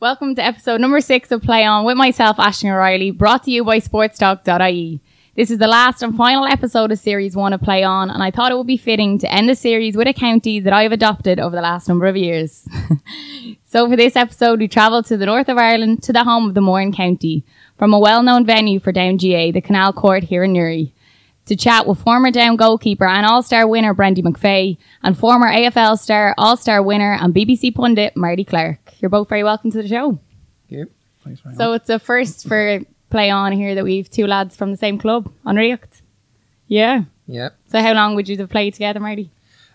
Welcome to episode number six of Play On with myself, Ashton O'Reilly, brought to you by sportstalk.ie. This is the last and final episode of series one of Play On, and I thought it would be fitting to end the series with a county that I've adopted over the last number of years. so for this episode, we travel to the north of Ireland to the home of the Mourne County, from a well-known venue for Down GAA, the Canal Court here in Newry to chat with former Down goalkeeper and All-Star winner Brendy McVeigh and former AFL star, All-Star winner and BBC pundit Marty Clarke. You're both very welcome to the show. Yep. Thanks very So much. it's a first for play on here that we've two lads from the same club on React. Yeah. Yep. So how long would you have played together, Marty?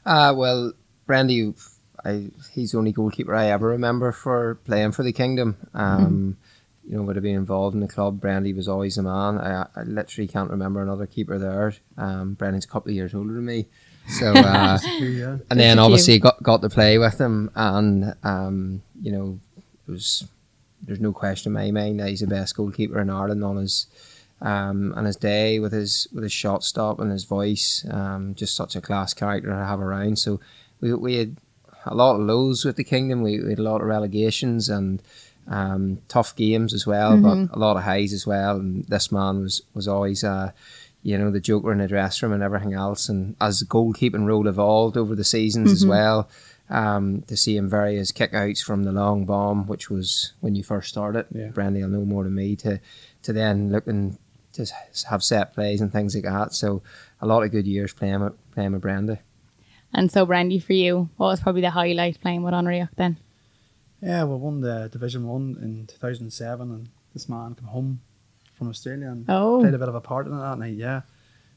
Uh, well, Brandy, I, he's the only goalkeeper I ever remember for playing for the Kingdom. Um, You know, would have been involved in the club. Brandy was always a man. I, I literally can't remember another keeper there. Um, Brandy's a couple of years older than me. So, uh, yeah. and then obviously got got to play with him, and um, you know, it was there's no question in my mind that he's the best goalkeeper in Ireland on his um, on his day with his with his shot stop and his voice. Um, just such a class character to have around. So we we had a lot of lows with the Kingdom. We, we had a lot of relegations and um, tough games as well, but a lot of highs as well. And this man was was always uh, you know, the joker in the dressing room and everything else. And as the goalkeeping role evolved over the seasons as well, um, to see him vary his kickouts from the long bomb, which was when you first started, Yeah. Brandy will know more than me, to, to then looking to s- have set plays and things like that. So a lot of good years playing with, playing with Brandy. And so Brandy for you, what was probably the highlight playing with on then? Yeah, we won the Division 1 in 2007 and this man came home from Australia and Oh. played a bit of a part in it that night, yeah.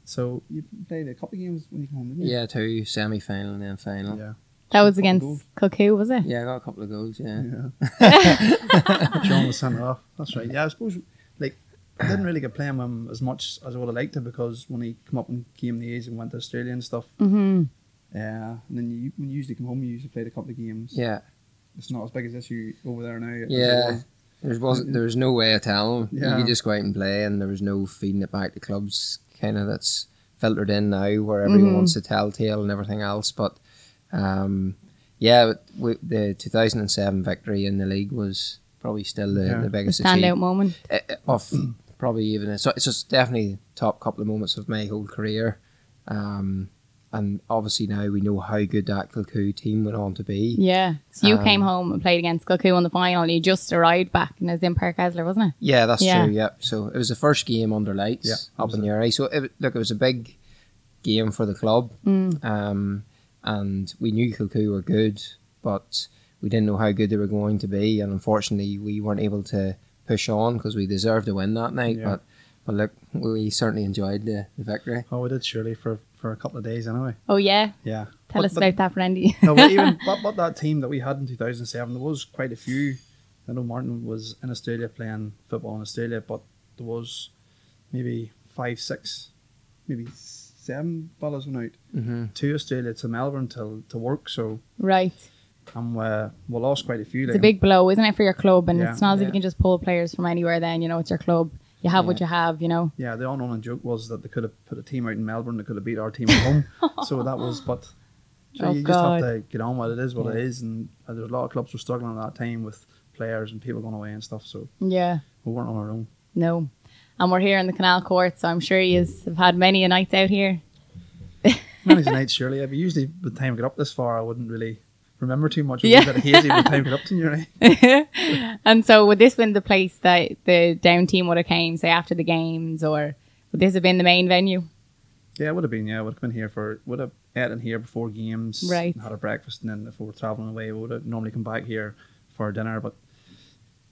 So you played a couple of games when you came home, didn't you? Yeah, two semi final and then final. Yeah. Yeah. That was against goals. Kilcoo, was it? Yeah, I got a couple of goals, yeah. Yeah. John was sent off. That's right. Yeah, I suppose like I didn't really get playing with him as much as I would have liked to because when he came up and came the age and went to Australia and stuff, Mm-hmm. yeah, and then you when you usually come home you usually played a couple of games. Yeah. It's not as big as this you over there now. Yeah. was. There was there was no way of telling. You could just go out and play, and there was no feeding it back to clubs. Kind of that's filtered in now, where everyone Mhm. wants to tell tale and everything else. But um, yeah, but we, the 2007 victory in the league was probably still the, Yeah. the The biggest standout achievement moment. uh, of probably even it's, it's just definitely top couple of moments of my whole career. Um, and obviously now we know how good that Kilcoo team went on to be. Yeah. So you Um, came home and played against Kilcoo in the final. You just arrived back and it was in Páirc Esler, wasn't it? Yeah, that's Yeah. true. Yep. So it was the first game under lights Yeah, up in absolutely. Newry. So it, look, it was a big game for the club, Mm. um, and we knew Kilcoo were good, but we didn't know how good they were going to be, and unfortunately, we weren't able to push on because we deserved to win that night. Yeah. But but look, we certainly enjoyed the, the victory. Oh, we did surely for for a couple of days anyway. Oh, yeah. Yeah. Tell But- us but- about that, Brandy. no, but even but, but that team that we had in 2007, there was quite a few. I know Martin was in Australia playing football in Australia, but there was maybe five, six, maybe seven fellas went out Mm-hmm. to Australia to Melbourne to to work. So right. and uh, we lost quite a few. It's a big blow, isn't it, for your club? And Yeah. it's not as if you can just pull players from anywhere then, you know, it's your club. You have what you have, you know. Yeah, the unknown joke was that they could have put a team out in Melbourne that could have beat our team at home. so that was, but so Oh, you just have to get on with it. It is what it Yeah. is, and uh, there's a lot of clubs were struggling at that time with players and people going away and stuff. So Yeah. we weren't on our own. No. And we're here in the Canal Court, so I'm sure you have had many a nights out here. Many nights, surely. But usually, by the time I get up this far, I wouldn't really remember too much. It was Yeah. a bit hazy by the time I get up to Newry. and so would this been the place that the down team would have came, say after the games, or would this have been the main venue? Yeah, it would have been. Yeah, would have been here for. Would have ate in here before games. Right. and Had a breakfast, and then if we were traveling away, we would have normally come back here for dinner. But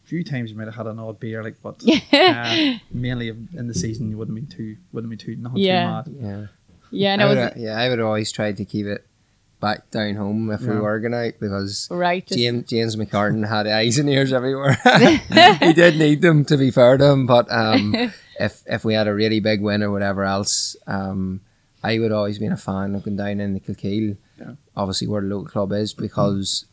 a few times you might have had an odd beer, like. But uh, mainly in the season, you wouldn't be too. Wouldn't be too. Nothing Yeah. too mad. Yeah. Yeah, I would, was yeah, I would always try to keep it back down home if we were going out because right. James, James McCartan had eyes and ears everywhere. he did need them to be fair to him, but um, if if we had a really big win or whatever else, um, I would always been a fan of going down in the Kilkeel. Yeah. Obviously, where the local club is because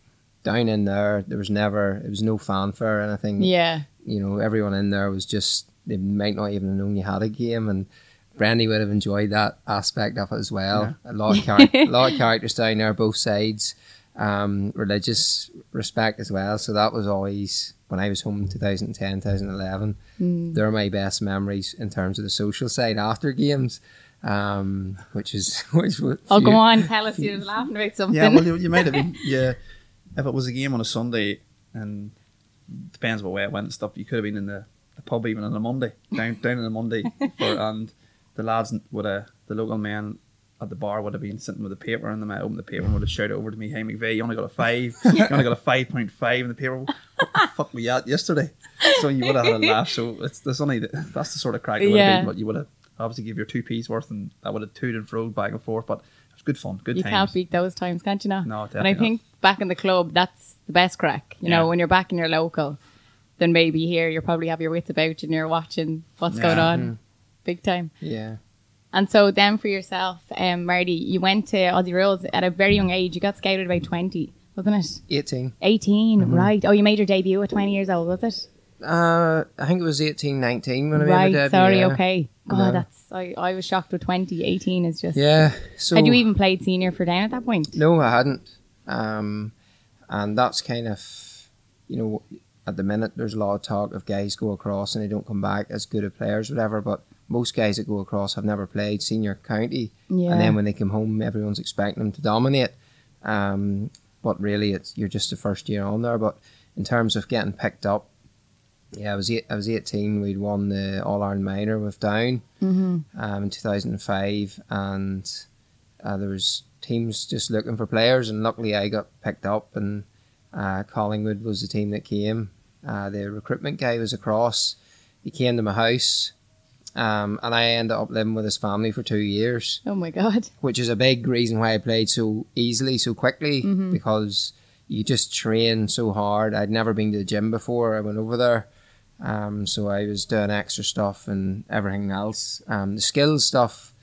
down in there there was never it was no fanfare or anything. yeah, You know, everyone in there was just they might not even have known you had a game and. Brandy would have enjoyed that aspect of it as well. A lot of char- a lot of characters down there, both sides um, religious respect as well. So that was always when I was home in 2010, 2011, they're my best memories in terms of the social side after games. Um, which is which was Oh, go on, tell us you were laughing about something. Yeah, well, you, you might have been. Yeah, if it was a game on a Sunday, and depends what way it went and stuff, you could have been in the, the pub even on a Monday, down down on a Monday, for, and the lads would have the local man at the bar would have been sitting with a paper, and they might open the paper and would have shouted over to me, "Hey McVeigh, you only got a five. You only got a five point five in the paper. What the fuck were you at yesterday?" So you would have had a laugh. So it's there's only that's the sort of crack it would Yeah. have been, but you would have obviously give your two p's worth, and that would have tooed and froed back and forth. But it was good fun, good you times. can't beat those times, can't you? Now? No, And definitely I not. think back in the club, that's the best crack. You Yeah. know, when you're back in your local, then maybe here you probably have your wits about you and you're watching what's going Yeah. on, mm. Big time. yeah. And so then for yourself, um, Marty, you went to Aussie Rules at a very young age. You got scouted about 20, wasn't it? 18. 18, Mm-hmm. right. Oh, you made your debut at 20 years old, was it? Uh, I think it was 18, 19 when I made my right, debut. sorry, yeah. okay. God, No. that's, I, I was shocked with 20. 18 is just. Yeah. So Had you even played senior for down at that point? No, I hadn't. Um, and that's kind of, you know, at the minute there's a lot of talk of guys go across and they don't come back as good of players, whatever. But most guys that go across have never played senior county, Yeah. and then when they come home, everyone's expecting them to dominate. Um, but really, it's you're just the first year on there. But in terms of getting picked up, yeah, I was eight, I was 18. We'd won the All Ireland Minor with Down Mm-hmm. um, in 2005, and uh, there was teams just looking for players, and luckily I got picked up, and uh, Collingwood was the team that came. Uh, the recruitment guy was across. He came to my house, um, and I ended up living with his family for two years, Oh my God. which is a big reason why I played so easily, so quickly, because you just train so hard. I'd never been to the gym before. I went over there. Um, so I was doing extra stuff and everything else. Um, the skills stuff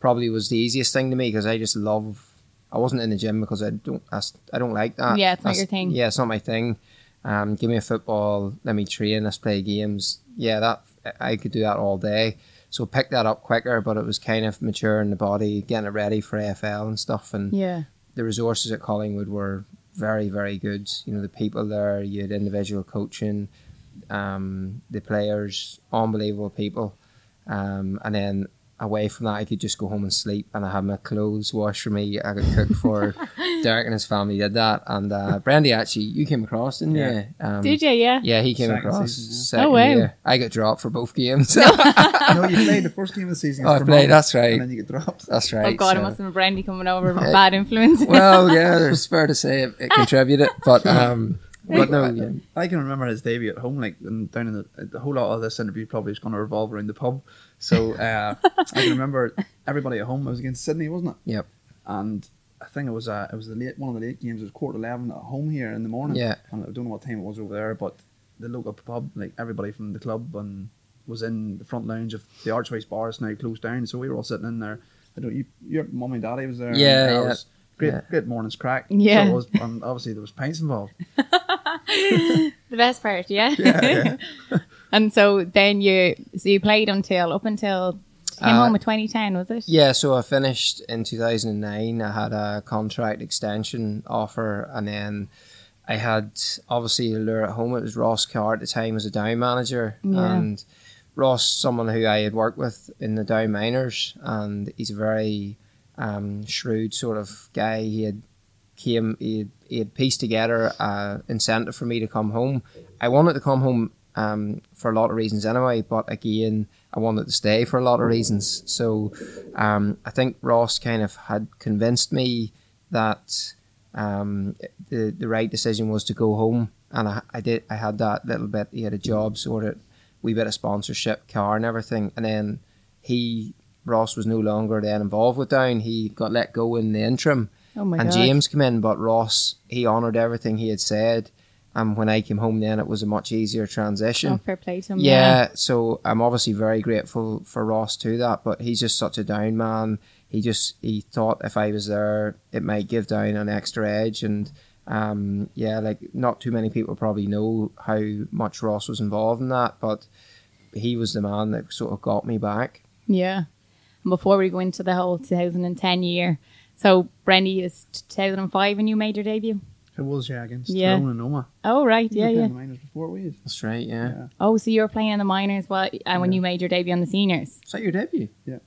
probably was the easiest thing to me because I just love. I wasn't in the gym because I don't. I don't like that. Yeah, it's not That's- your thing. Yeah, it's not my thing. Um, give me a football. Let me train. Let's play games. Yeah, that I could do that all day. So pick that up quicker, but it was kind of maturing the body, getting it ready for AFL and stuff. And Yeah. the resources at Collingwood were very, very good. You know, the people there, you had individual coaching, um, the players, unbelievable people. Um, and then away from that, I could just go home and sleep, and I had my clothes washed for me. I could cook for Derek and his family. Did that, and uh, Brandy actually, you came across, didn't Yeah. you? Um, Did you? Yeah. Yeah, he came Second across. season, yeah. second Oh, wow. year. I got dropped for both games. no, you played the first game of the season. Oh, I played, that's right. And then you get dropped. That's right. oh God, it must have been Brandy coming over with bad influence. well, yeah, there's fair to say it, it contributed, but um, but no, yeah. I can remember his debut at home, like and down in the, the whole lot of this interview probably is going to revolve around the pub. So uh, I can remember everybody at home. It was against Sydney, wasn't it? Yep. And I think it was uh, it was the late one of the late games. It was quarter eleven at home here in the morning. Yeah. And I don't know what time it was over there, but the local pub, like everybody from the club, and was in the front lounge of the Archways bar. It's now closed down, so we were all sitting in there. I don't. You, your mum and daddy was there. Yeah, it yeah. was great, Yeah. great morning's crack. Yeah. So it was, and obviously there was pints involved. the best part, yeah. Yeah, and so then you, so you played until up until came Uh, home in 2010, was it? Yeah, so I finished in 2009. I had a contract extension offer, and then I had obviously a lure at home. It was Ross Carr at the time as a down manager, Yeah. and Ross, someone who I had worked with in the down minors, and he's a very um, shrewd sort of guy. He had came, he had, he had pieced together a incentive for me to come home. I wanted to come home um, for a lot of reasons anyway, but again, I wanted to stay for a lot of reasons. So um, I think Ross kind of had convinced me that um, the the right decision was to go home, and I, I did. I had that little bit. He had a job sorted, we bit of sponsorship, car, and everything, and then he Ross was no longer then involved with Down. He got let go in the interim Oh my and God. James came in, but Ross he honoured everything he had said. And when I came home, then it was a much easier transition. Oh, fair play to him. yeah, so I'm obviously very grateful for Ross to that. But he's just such a down man. He just he thought if I was there, it might give down an extra edge. And um, yeah, like not too many people probably know how much Ross was involved in that, but he was the man that sort of got me back. Yeah. And before we go into the whole 2010 year, so Brendy is 2005 when you made your debut. It was yeah against Yeah. Tyrone and Omagh. Oh right, We yeah, were yeah. the minors before we. That's right. Yeah. Yeah. Oh, so you were playing in the minors, well, and uh, when you made your debut on the seniors. Is that your debut? Yeah.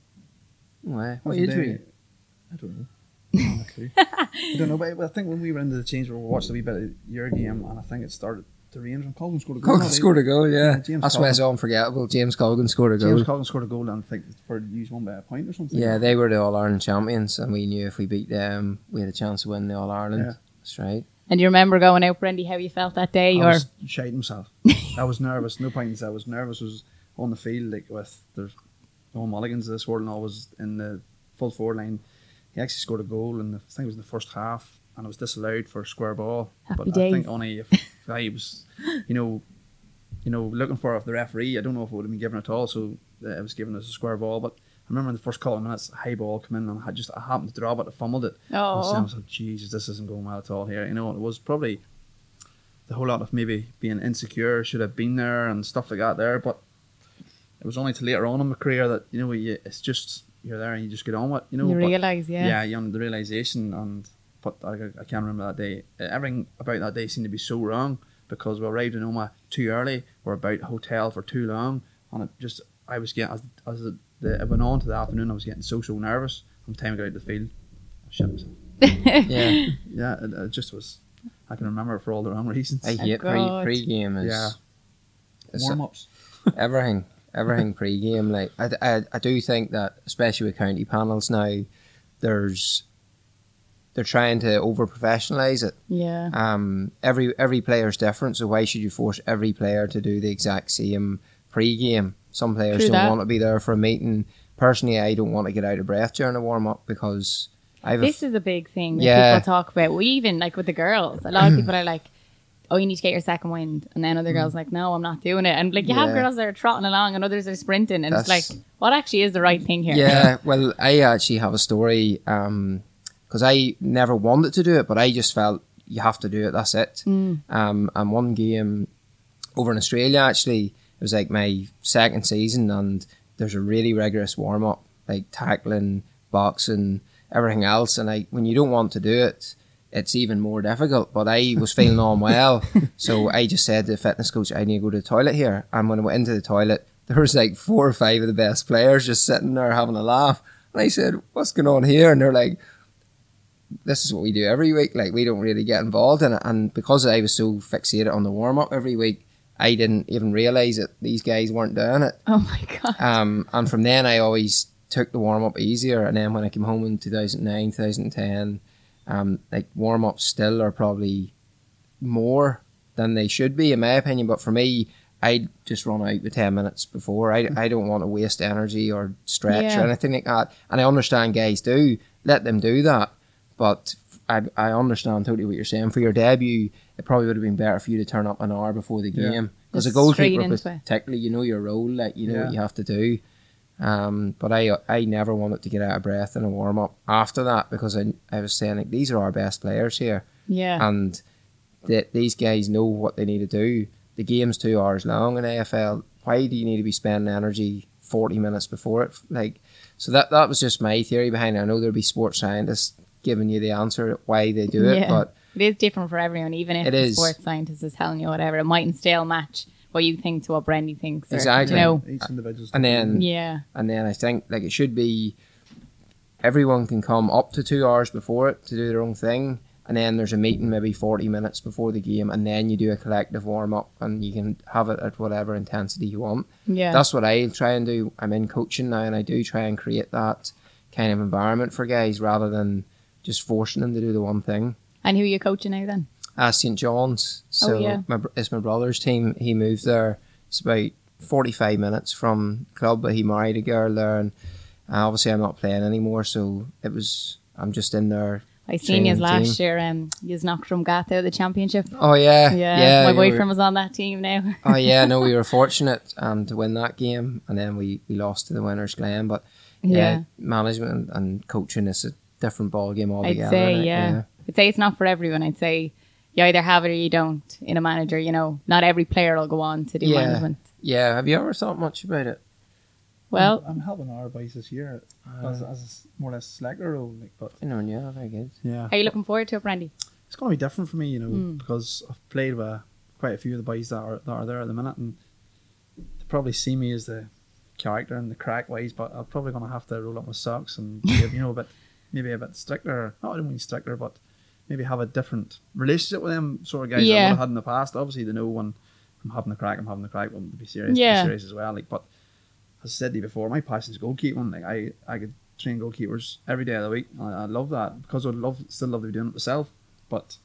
No way. What Wasn't age were you? I don't know. Not a clue. I don't know, but I think when we were into the change room, we watched a wee bit of your game, um, and I think it started to rain, and Colgan scored a goal. Colgan scored a goal. Yeah. Yeah, James That's why it's Colgan. unforgettable. James Colgan scored a goal. James goal. Colgan scored a goal, and I think for use one by a point or something. Yeah, they were the All Ireland champions, and we knew if we beat them, we had a chance to win the All Ireland. Yeah. That's right. And you remember going out, Brendy, how you felt that day? I Or was shite myself. I was nervous. No point in saying I was nervous. I was on the field like with there's no Mulligans this world and I was in the full forward line. He actually scored a goal and I think it was in the first half and it was disallowed for a square ball. Happy but I think only if I was you know you know, looking for the referee, I don't know if it would have been given at all, so uh, it was given as a square ball. But I remember in the first couple of minutes, a high ball come in and I just I happened to drop it, I fumbled it. And oh, I was like, Jesus, this isn't going well at all here. You know, it was probably the whole lot of maybe being insecure, should have been there and stuff like that there. But it was only till later on in my career that, you know, you, it's just, you're there and you just get on with it, you know. you realise, yeah. yeah, you know, the realization and, but I, I can't remember that day. Everything about that day seemed to be so wrong because we arrived in Omagh too early. We're about hotel for too long. And it just, I was getting, as, as the, the, it went on to the afternoon, I was getting so, so nervous. From the time I got out the field, I shit myself. Yeah. Yeah, it, it just was. I can remember it for all the wrong reasons. I hate pre pre game is Yeah. is Warm ups. everything everything pre game. Like I, I I do think that especially with county panels now, there's they're trying to over professionalize it. yeah. Um, every every player's different, so why should you force every player to do the exact same pre-game? Some players True don't that. want to be there for a meeting. Personally, I don't want to get out of breath during a warm up because I've This is a big thing that Yeah. people talk about. We even like with the girls. A lot of people are like, "Oh, you need to get your second wind," and then other girls are like, "No, I'm not doing it." And like you have Mm. Girls that are trotting along, and others are sprinting, and it's like, what actually is the right thing here? Yeah, well, I actually have a story because I never wanted to do it, but I just felt you have to do it. That's it. Mm. Um, and one game over in Australia, actually, was like my second season, and there's a really rigorous warm up, like tackling, boxing, everything else. And I, when you don't want to do it, it's even more difficult. But I was feeling unwell, so I just said to the fitness coach, "I need to go to the toilet here." And when I went into the toilet, there was like four or five of the best players just sitting there having a laugh. And I said, "What's going on here?" And they're like, "This is what we do every week. Like we don't really get involved in it." And because I was so fixated on the warm up every week, I didn't even realize that these guys weren't doing it. Oh my god. Um, and from then, I always took the warm up easier. And then when I came home in 2009, 2010, um, like warm ups still are probably more than they should be, in my opinion. But for me, I just run out with 10 minutes before. I, I don't want to waste energy or stretch Yeah. or anything like that. And I understand guys do, let them do that. But I, I understand totally what you're saying. For your debut, it probably would have been better for you to turn up an hour before the game. Because a Just straight goalkeeper, into it. particularly, you know your role, like you know Yeah. what you have to do. Um, but I I never wanted to get out of breath in a warm up after that because I, I was saying like these are our best players here Yeah. and that these guys know what they need to do. The game's two hours long in AFL. Why do you need to be spending energy forty minutes before it? Like so that that was just my theory behind it. I know there'll be sports scientists giving you the answer why they do it, Yeah. but It is different for everyone, even if It the is. sports scientist is telling you whatever. It mightn't still match what you think to what Brandy thinks. Or, Exactly. You know, Each individual's And then- yeah. And then I think like it should be everyone can come up to two hours before it to do their own thing. And then there's a meeting maybe 40 minutes before the game, and then you do a collective warm up, and you can have it at whatever intensity you want. Yeah. That's what I try and do. I'm in coaching now, and I do try and create that kind of environment for guys rather than just forcing them to do the one thing. And who are you coaching now then? Uh, St John's. So Oh, yeah. my, it's my brother's team. He moved there. It's about 45 minutes from club, but he married a girl there. And uh, obviously, I'm not playing anymore. So it was, I'm just in there. I seen you last team. year. Um, you knocked from Gath out of the championship. Oh, yeah. Yeah, yeah my were- boyfriend was on that team now. oh, yeah. No, we were fortunate um, to win that game. And then we, we lost to the winners, Glen. But yeah, yeah, management and coaching is a different ball game I'd say like, yeah. I'd say it's not for everyone. I'd say you either have it or you don't. In a manager, you know, not every player will go on to do Yeah. management. Yeah. Have you ever thought much about it? Well, I'm, I'm helping our boys this year as, as a s- more or less slacker role. Like, but You know, yeah, very good. yeah, are you looking forward to it, Brandy? it's going to be different for me, you know, Mm. because I've played with quite a few of the boys that are that are there at the minute, and they probably see me as the character and the crack wise, but I'm probably going to have to roll up my socks and be, you know, a bit maybe a bit stricter. Not I don't mean stricter, but maybe have a different relationship with them sort of guys I would have had in the past. Obviously, they know when I'm having the crack, I'm having the crack. When to be serious, Yeah. be serious as well. Like, but as I said to you before, my passion is goalkeeping. Like, I I could train goalkeepers every day of the week. I, I love that because I'd love still love to be doing it myself. But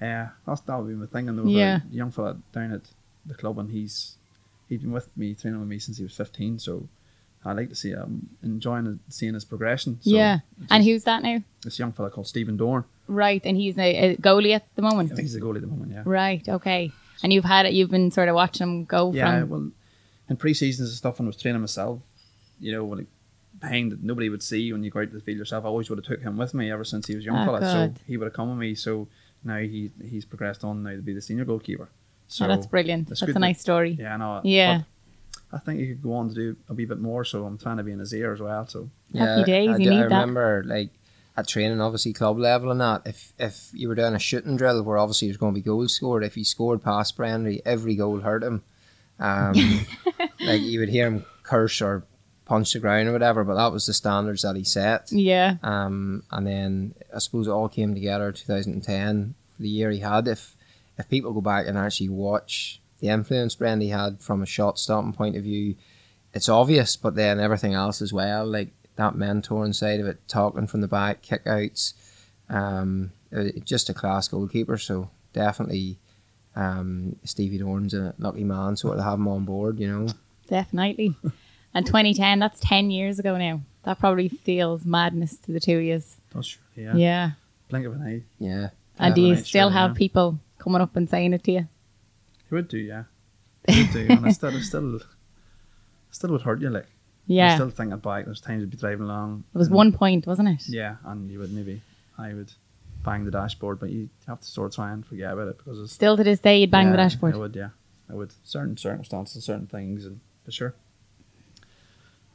yeah, that's that would be my thing. And there was Yeah. a young fella down at the club, and he's he's been with me training with me since he was 15. So. I like to see him enjoying seeing his progression. So yeah. And who's that now? this young fella called Stephen Dorn. Right, and he's a, a goalie at the moment. I moment. think he's a goalie at the moment. Yeah. Right, okay. And you've had it. You've been sort of watching him go Yeah, from. well, in pre-seasons and stuff, when I was training myself, you know, when behind that nobody would see when you go out to the field yourself, I always would have took him with me ever since he was young Ah, fella. So he would have come with me. So now he he's progressed on now to be the senior goalkeeper. So oh, that's brilliant. it's That's a nice story. Yeah, I know. Yeah. but I think he could go on to do a wee bit more. So I'm trying to be in his ear as well. So Happy days, I, you do- need I that. remember like at training, obviously club level and that. If if you were doing a shooting drill where obviously there's going to be goals scored, if he scored past Brendan, every goal hurt him. Um, like you would hear him curse or punch the ground or whatever, but that was the standards that he set. Yeah. Um, and then I suppose it all came together 2010 the year he had. If if people go back and actually watch the influence Brendan had from a shot stopping point of view, it's obvious, but then everything else as well, like that mentoring side of it, talking from the back, kickouts. um, just a class goalkeeper. So definitely, um, Stevie Dorn's a lucky man, sort of have him on board, you know. Definitely. and 2010, that's 10 years ago now. That probably feels madness to the two of yous. that's yeah, Yeah. blink of an eye. Yeah. And do you Definitely, still have yeah. people coming up and saying it to you? He would do, yeah. He would do, and I still, I still, still would hurt you. Like I Yeah. still thinking back. There's times you'd be driving along. it was one point, wasn't it? Yeah, and you would maybe I would bang the dashboard, but you have to sort of try and forget about it because it's Still to this day, you'd bang the dashboard. I would, yeah, I would. Certain circumstances, certain things, and for sure,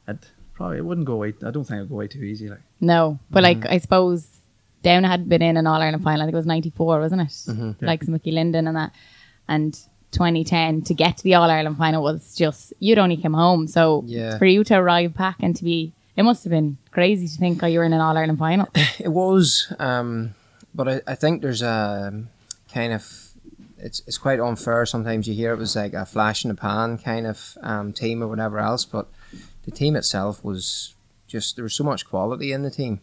it probably it wouldn't go away. I don't think it'd go away too easy. Like No. But like, Mm-hmm. I suppose Down had been in an All Ireland final. I think it was 94, wasn't it? Mhm. Yeah. Like Mickey Linden and that. And 2010 to get to the All Ireland final was just, you'd only come home. So Yeah. for you to arrive back and to be, it must have been crazy to think, oh, you were in an All Ireland final. It was, um, but I, I think there's a kind of it's it's quite unfair. Sometimes you hear it was like a flash in the pan kind of um, team or whatever else, but the team itself was just there was so much quality in the team.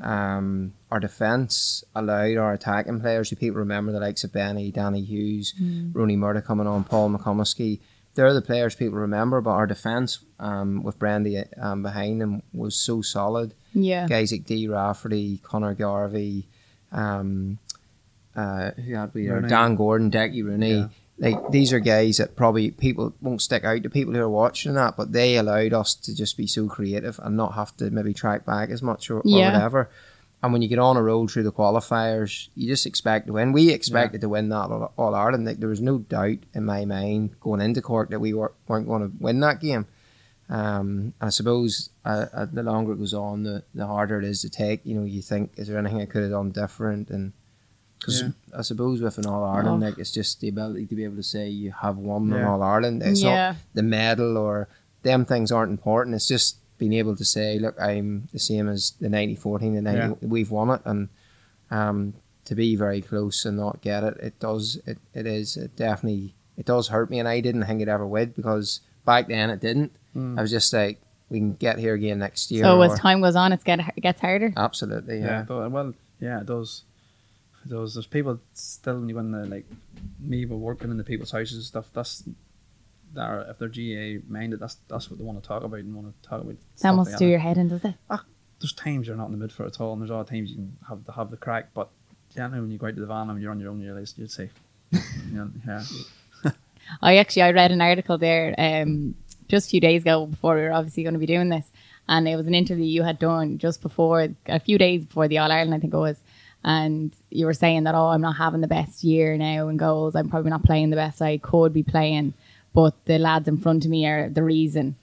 Um, our defence allowed our attacking players, who people remember the likes of Benny, Danny Hughes, Ronan Murtagh coming on, Paul McComiskey. They're the players people remember, but our defence um, with Brandy um, behind them was so solid Yeah. guys like D. Rafferty, Connor Garvey, um, uh, who had we there? Dan Gordon, Decky Rooney. Yeah. Like these are guys that probably people won't stick out to people who are watching that, but they allowed us to just be so creative and not have to maybe track back as much or, or Yeah. whatever. And when you get on a roll through the qualifiers, you just expect to win. We expected to win that All All Ireland. Like there was no doubt in my mind going into Cork that we were, weren't going to win that game. Um, I suppose uh, uh, the longer it goes on, the, the harder it is to take. You know, you think, is there anything I could have done different? And because Yeah. I suppose with an All Ireland, Oh. like it's just the ability to be able to say you have won an All Ireland. It's Yeah. not the medal or them things aren't important. It's just being able to say, look, I'm the same as the 9014, the 90, Yeah. we've won it. And um, to be very close and not get it, it does, it, it is, it definitely, it does hurt me. And I didn't think it ever would because back then it didn't. Mm. I was just like, we can get here again next year. So as time goes on, it's get, it gets harder. Absolutely, yeah, yeah. well, yeah, it does. It. There's people still when you when the like me were working in the people's houses and stuff. That's that are, if they're GAA minded, that's that's what they want to talk about and want to talk about. That must do your head in, does it? Ah, there's times you're not in the mood for it at all, and there's other times you can have to have the crack. But generally, when you go out to the van and you're on your own, you're you'd say, you know, yeah, I actually I read an article there um, just a few days ago before we were obviously going to be doing this, and it was an interview you had done just before a few days before the All Ireland, I think it was, and you were saying that oh I'm not having the best year now in goals, I'm probably not playing the best I could be playing, but the lads in front of me are the reason,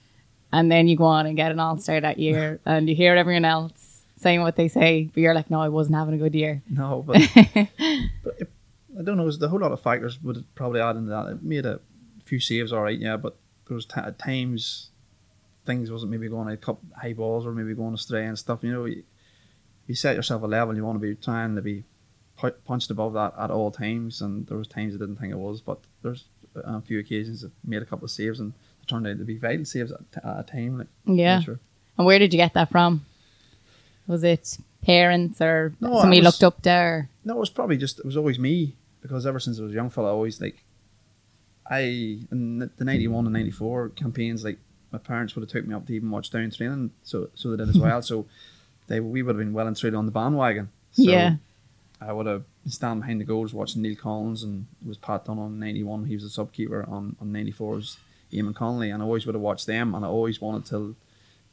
and then you go on and get an All Star that year, and you hear everyone else saying what they say, but you're like, no, I wasn't having a good year. No, but, but it, I don't know. There's a whole lot of factors would probably add into that. It made a few saves, all right, yeah, but there was t- at times things wasn't maybe going a couple high balls or maybe going astray and stuff. You know, you, set yourself a level. You want to be trying to be punched above that at all times, and there was times I didn't think it was, but there's a few occasions that made a couple of saves and it turned out to be vital saves at, at a time. Like, Yeah. Sure. And where did you get that from? Was it parents or No, somebody was- looked up there? No, it was probably just it was always me because ever since I was a young fella, I always like I in the- the ninety one and ninety four campaigns, like my parents would have took me up to even watch down training, so so they did as well. so they we would have been well and truly on the bandwagon. So Yeah. I would have been standing behind the goals watching Neil Collins and it was Pat Dunn on ninety one. He was a sub keeper on on ninety four was Eamon Connolly, and I always would have watched them, and I always wanted to.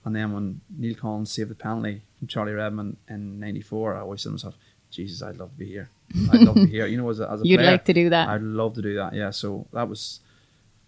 And then when Neil Collins saved the penalty from Charlie Redmond in '94, I always said to myself, "Jesus, I'd love to be here. I'd love to be here." You know, as a, as a You'd player, like to do that. I'd love to do that. Yeah, so that was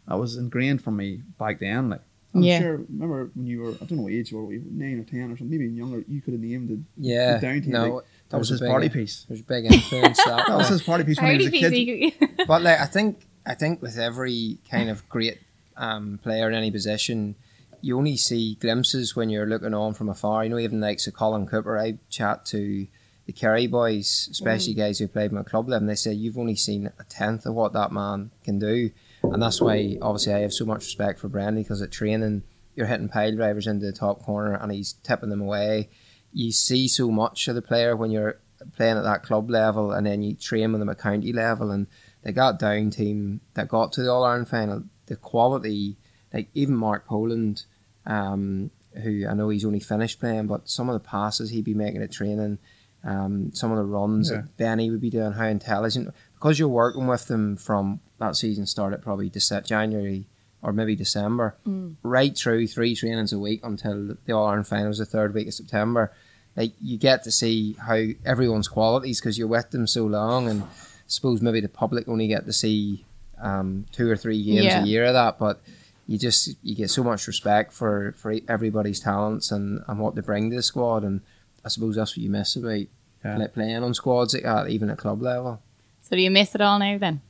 that was ingrained for me back then. Like I'm Yeah. sure. Remember when you were? I don't know what age you were. you were Nine or ten or something, maybe even younger. You could have named it. Yeah, the down team, no, like, that was there's his party big- piece. There's a big influence that. That was his party piece when he was a kid. But like I think I think with every kind of great um, player in any position, you only see glimpses when you're looking on from afar. You know, even like so Colm Cooper, I chat to the Kerry boys, especially guys who played my club level, and they say you've only seen a tenth of what that man can do, and that's why obviously I have so much respect for Brandy because at training you're hitting pile drivers into the top corner and he's tipping them away. You see so much of the player when you're playing at that club level, and then you train with them at county level, and they got down team that got to the All Ireland final. The quality, like even Mark Poland, um, who I know he's only finished playing, but some of the passes he'd be making at training, um, some of the runs Yeah. that Benny would be doing, how intelligent. Because you're working with them from that season started probably Dece- January or maybe December, right through three trainings a week until the All Ireland finals the third week of September. Like you get to see how everyone's qualities because you're with them so long, and I suppose maybe the public only get to see um, two or three games Yeah. a year of that, but you just you get so much respect for for everybody's talents and, and what they bring to the squad, and I suppose that's what you miss about Yeah. playing on squads like that, even at club level. So do you miss it all now then?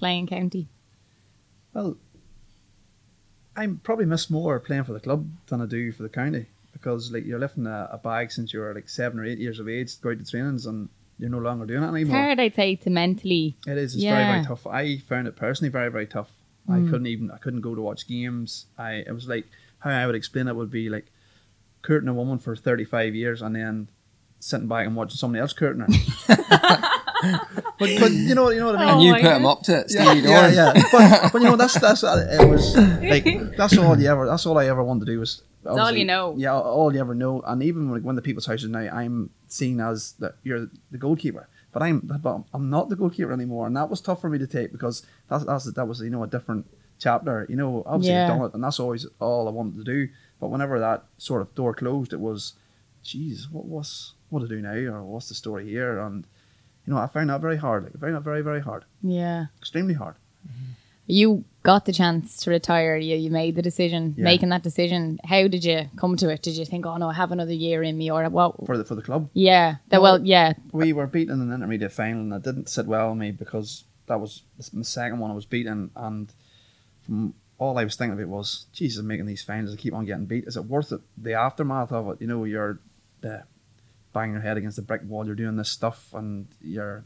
Playing county. Well, I probably miss more playing for the club than I do for the county because like you're lifting a, a bag since you were like seven or eight years of age to go out to trainings and you're no longer doing it It's anymore. hard, I'd say, to mentally. It is. It's Yeah. very very tough. I found it personally very very tough. Mm. I couldn't even. I couldn't go to watch games. I. It was like how I would explain it would be like courting a woman for thirty five years and then sitting back and watching somebody else courting her. but but you know you know what I mean. Oh and you my put him up to it, Yeah, Stevie yeah, yeah. But, but you know that's that's uh, it was like that's all you ever that's all I ever wanted to do was. all you know. Yeah, all you ever know. And even when, when the people's houses now, I'm seen as that you're the goalkeeper, but I'm but I'm not the goalkeeper anymore, and that was tough for me to take because that's, that's that was you know a different chapter. You know, obviously Yeah. I've done it, and that's always all I wanted to do. But whenever that sort of door closed, it was, jeez, what was what to do now, or what's the story here? And you know, I found that very hard, like very very very hard, Yeah. extremely hard. Mm-hmm. You got the chance to retire. You, you made the decision. Yeah. Making that decision, how did you come to it? Did you think, oh no, I have another year in me, or what? for the for the club. Yeah. That, Well- well, yeah. we were beaten in an intermediate final, and it didn't sit well with me because that was the second one I was beaten, and from all I was thinking of it was, Jesus, I'm making these finals, I keep on getting beat. Is it worth it? The aftermath of it, you know, you're the banging your head against the brick wall, you're doing this stuff, and you're.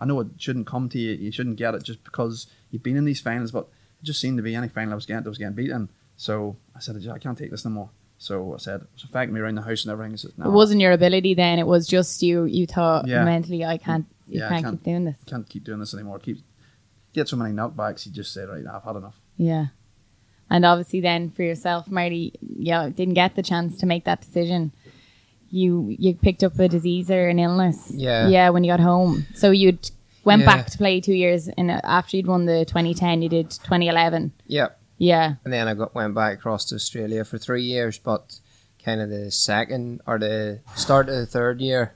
I know it shouldn't come to you, you shouldn't get it just because you've been in these finals, but it just seemed to be any final I was getting, I was getting beaten. So I said, I can't take this no more. So I said, it's affecting me around the house and everything. Said, no, It wasn't your ability then. It was just you. You thought Yeah. mentally, I can't. You Yeah, can't, can't- keep doing this. can't keep doing this anymore. Keep get so many knockbacks. You just say, right, I've had enough. Yeah. And obviously, then for yourself, Marty, yeah, didn't get the chance to make that decision. You you picked up a disease or an illness. Yeah. Yeah, when you got home. So you'd went Yeah. back to play two years, and after you'd won the 2010, you did 2011. Yep. Yeah. And then I got went back across to Australia for three years, but kind of the second or the start of the third year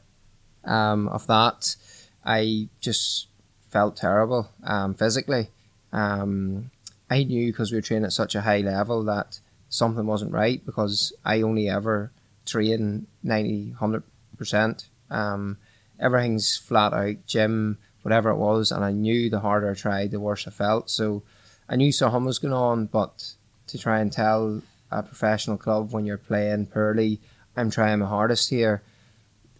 um, of that, I just felt terrible um, physically. Um, I knew because we were training at such a high level that something wasn't right because I only ever train 90, 100%. Um, everything's flat out, gym, whatever it was, and I knew the harder I tried, the worse I felt. So I knew something was going on, but to try and tell a professional club when you're playing poorly, I'm trying my hardest here,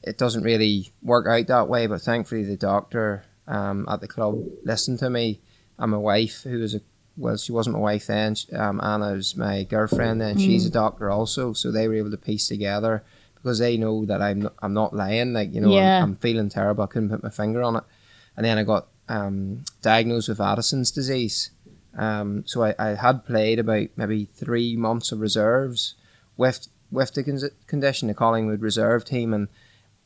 it doesn't really work out that way. But thankfully, the doctor um, at the club listened to me, and my wife, who was a well, she wasn't my wife then. Um, Anna was my girlfriend then. Mm. She's a doctor also, so they were able to piece together because they know that I'm not, I'm not lying. Like you know, yeah. I'm, I'm, feeling terrible. I couldn't put my finger on it, and then I got um, diagnosed with Addison's disease. Um, so I, I had played about maybe three months of reserves with with the con- condition, the Collingwood reserve team, and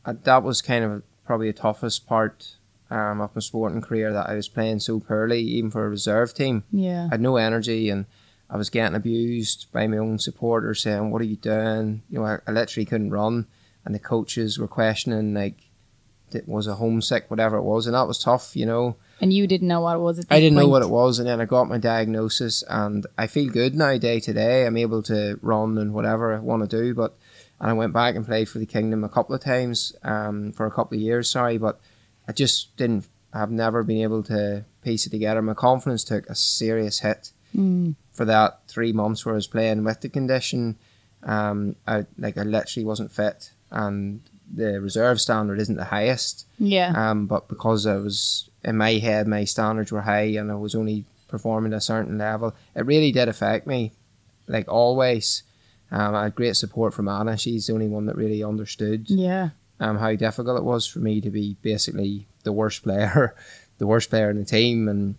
uh, that was kind of probably the toughest part um, of my sporting career that I was playing so poorly, even for a reserve team. Yeah, I had no energy and I was getting abused by my own supporters, saying, "What are you doing?" You know, I, I literally couldn't run, and the coaches were questioning like, "It was a homesick, whatever it was," and that was tough, you know. And you didn't know what it was. I didn't point. know what it was, and then I got my diagnosis, and I feel good now, day to day. I'm able to run and whatever I want to do, but and I went back and played for the Kingdom a couple of times, um, for a couple of years. Sorry, but I just didn't. I've never been able to piece it together. My confidence took a serious hit mm. for that three months where I was playing with the condition. Um, I like I literally wasn't fit, and the reserve standard isn't the highest. Yeah. Um, but because I was in my head, my standards were high, and I was only performing at a certain level. It really did affect me, like always. Um, I had great support from Anna. She's the only one that really understood. Yeah. Um, how difficult it was for me to be basically the worst player, the worst player in the team, and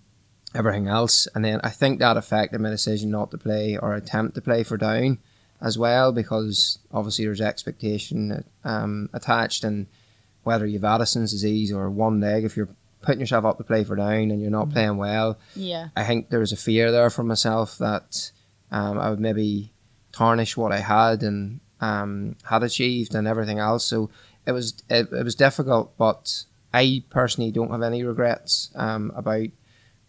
everything else. And then I think that affected my decision not to play or attempt to play for Down as well, because obviously there's expectation um, attached, and whether you've Addison's disease or one leg, if you're putting yourself up to play for Down and you're not mm-hmm. playing well, yeah, I think there was a fear there for myself that um, I would maybe tarnish what I had and um, had achieved and everything else. So it was it, it was difficult, but I personally don't have any regrets um, about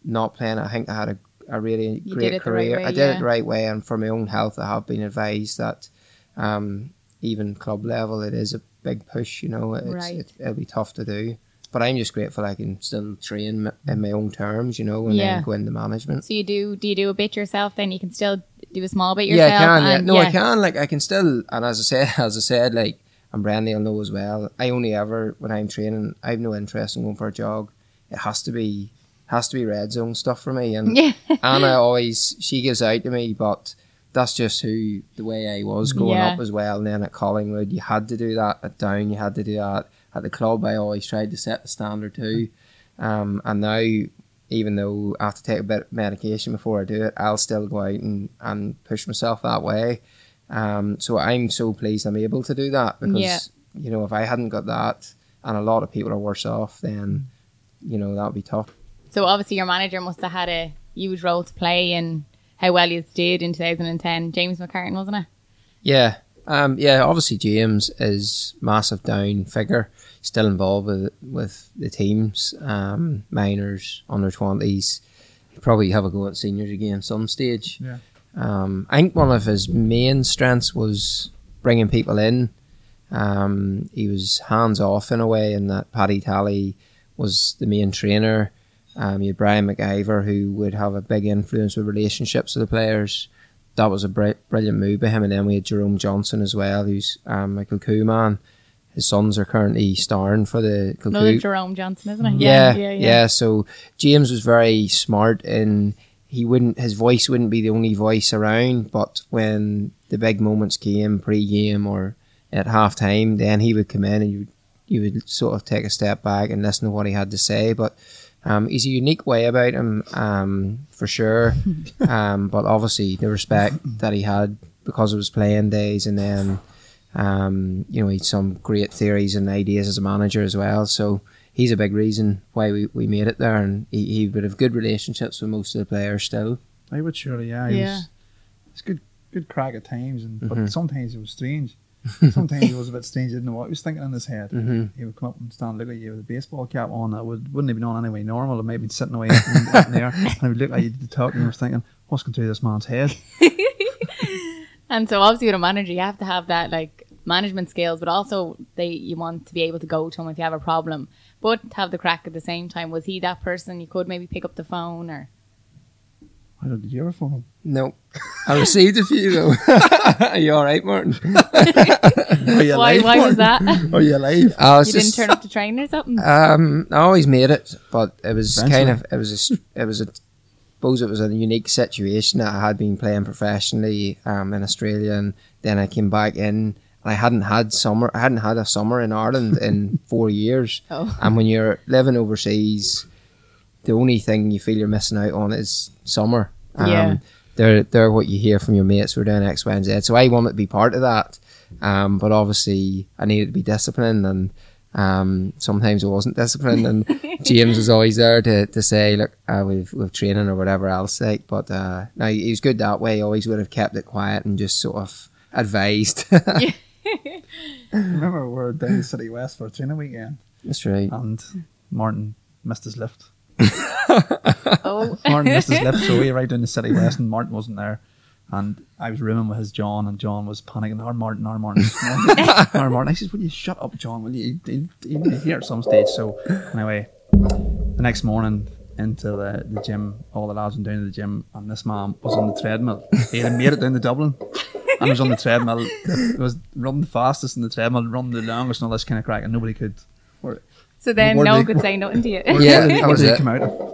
not playing. I think I had a, a really you great career. Right way, I did yeah. it the right way, and for my own health, I have been advised that um, even club level, it is a big push. You know, it's, right. it, it'll be tough to do. But I'm just grateful I can still train in my own terms, you know, and yeah. then go into management. So you do? Do you do a bit yourself? Then you can still do a small bit yourself. Yeah, I can. Yeah. No, yeah. I can. Like I can still, and as I said, as I said, like and Brandy will know as well. I only ever when I'm training, I have no interest in going for a jog. It has to be has to be red zone stuff for me. And Yeah. Anna always she gives out to me, but that's just who the way I was growing Yeah. up as well. And then at Collingwood, you had to do that. At Down, you had to do that. At the club, I always tried to set the standard too. Um, and now, even though I have to take a bit of medication before I do it, I'll still go out and, and push myself that way. Um, so I'm so pleased I'm able to do that because Yeah. you know if I hadn't got that, and a lot of people are worse off, then you know that would be tough. So obviously your manager must have had a huge role to play in how well you did in 2010. James McCartan, wasn't it? Yeah, um, yeah. Obviously, James is massive down figure. Still involved with with the teams, um, minors, under twenties. Probably have a go at seniors again some stage. Yeah. Um, I think one of his main strengths was bringing people in. Um, he was hands off in a way, in that Paddy Tally was the main trainer. Um, you had Brian McIver, who would have a big influence with relationships with the players. That was a br- brilliant move by him. And then we had Jerome Johnston as well, who's um, Michael Kuhlman. His sons are currently starring for the Another Jerome Johnston, isn't it? Yeah, yeah, yeah, So James was very smart in he wouldn't his voice wouldn't be the only voice around, but when the big moments came pre-game or at half time, then he would come in and you would, you would sort of take a step back and listen to what he had to say. But um, he's a unique way about him, um, for sure. um, but obviously the respect that he had because of his playing days, and then um, you know he had some great theories and ideas as a manager as well. So he's a big reason why we, we made it there, and he, he would have good relationships with most of the players still. I would surely, yeah. He Yeah. was, it's good, good crack at times, and Mhm. but sometimes it was strange. sometimes it was a bit strange. He didn't know what he was thinking in his head. Mhm. He would come up and stand, look at you with a baseball cap on. That would wouldn't have been on anyway normal. It might have been sitting away in, in there, and he would look at you to talk, and you were thinking, what's going through this man's head? And so obviously with a manager, you have to have that like management skills, but also they you want to be able to go to him if you have a problem, but have the crack at the same time. Was he that person you could maybe pick up the phone or? I don't, did you ever phone him? No, I received a few though. Are you all right, Martin? Are you Why? alive, Why was that? Are you alive? I was You just, didn't turn up to train or something? Um, I always made it, but it was Eventually. kind of it was a, s- it was a suppose it was a unique situation that I had been playing professionally um, in Australia, and then I came back in. And I hadn't had summer. I hadn't had a summer in Ireland in four years. Oh. And when you're living overseas, the only thing you feel you're missing out on is summer. Um, Yeah. They're, they're what you hear from your mates. We're doing X, Y, and Z. So I wanted to be part of that. Um, but obviously, I needed to be disciplined, and um, sometimes I wasn't disciplined. And James was always there to, to say, "Look, uh, we've we've training or whatever else." Like, but uh, no, he was good that way. He always would have kept it quiet and just sort of advised. remember we were down in City West for a training weekend, That's right. and Martin missed his lift. Oh, Martin missed his lift, so we arrived in the City West, and Martin wasn't there. And I was rooming with his John, and John was panicking. Our Martin, our Martin, our Martin. I said, "Will you shut up, John? Will you? You, you need to hear at some stage." So anyway, the next morning into the, the gym, all the lads went down to the gym, and this man was on the treadmill. He had made it down to Dublin, and was on the treadmill. It was running the fastest in the treadmill, running the longest, and all this kind of crack, and nobody could. Where, so then no did- could say nothing to you. Yeah, where did- that where was did he it. come out of?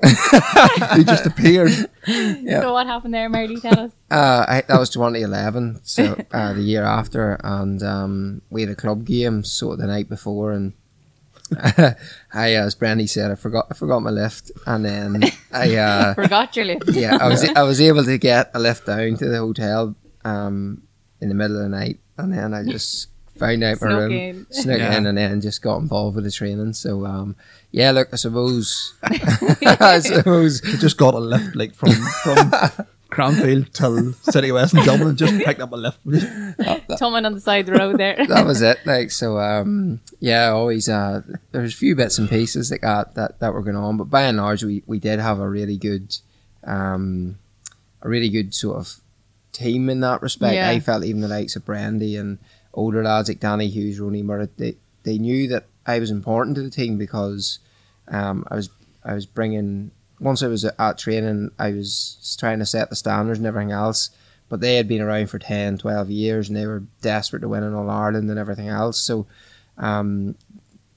he just appeared. So what happened there, Marty? Tell us. Uh, I, that was 2011, so uh, the year after, and um, we had a club game sort of the night before, and I, as Brandy said, I forgot I forgot my lift, and then I, uh, Forgot your lift. yeah, I was I was able to get a lift down to the hotel um, in the middle of the night, and then I just found out my Snuck room, in. snuck Yeah. in, and then just got involved with the training. So um, yeah, look, I suppose, I suppose He just got a lift like from from Cranfield till City West in Dublin. Just picked up a lift. Tumbling on the side of the road there. that was it. Like so, um, yeah. Always, uh, there's a few bits and pieces that got that that were going on, but by and large, we we did have a really good, um, a really good sort of team in that respect. Yeah. I felt even the likes of Brandy and older lads like Danny Hughes, Ronnie Murray, they they knew that I was important to the team because um, I was I was bringing once I was at training, I was trying to set the standards and everything else. But they had been around for 10, 12 years and they were desperate to win in All Ireland and everything else. So um,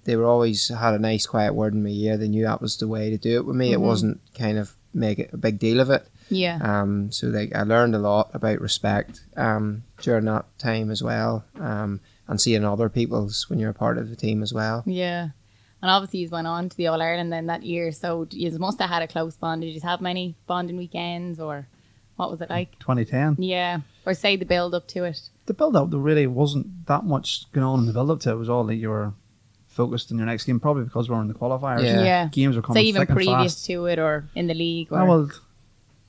they were always had a nice quiet word in my ear. They knew that was the way to do it with me. It Mhm. wasn't kind of make it a big deal of it. Yeah. Um, so like I learned a lot about respect um, during that time as well, um, and seeing other people's when you're a part of the team as well. Yeah. And obviously you went on to the All Ireland then that year, so you must have had a close bond. Did you have many bonding weekends or what was it like? 2010. Yeah. Or say the build up to it. The build up, there really wasn't that much going on in the build up to it. It was all that you were focused on your next game, probably because we're in the qualifiers. Yeah. Yeah. Games were coming Say even thick and previous fast. to it or in the league or Ah, well,